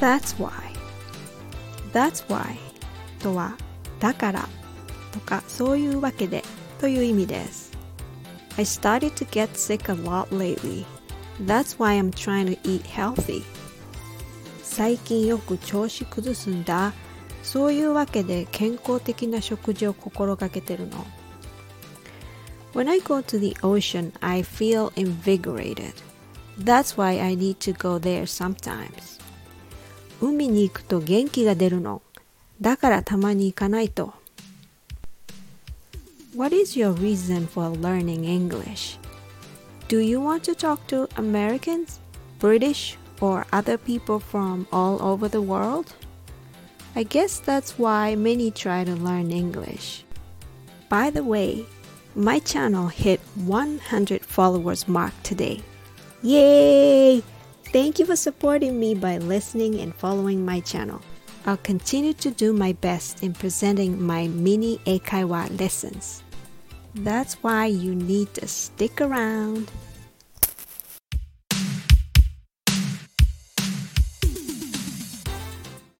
That's why That's why とはだからとかそういうわけでという意味です I started to get sick a lot lately That's why I'm trying to eat healthy 最近よく調子崩すんだそういうわけで健康的な食事を心がけてるの When I go to the ocean, I feel invigorated. That's why I need to go there sometimes. 海に行くと元気が出るの。だからたまに行かないと。What is your reason for learning English? Do you want to talk to Americans, British, or other people from all over the world? I guess that's why many try to learn English. By the way, my channel hit 100 followers mark today. Yay! Thank you for supporting me by listening and following my channel. I'll continue to do my best in presenting my mini Eikaiwa lessons. That's why you need to stick around.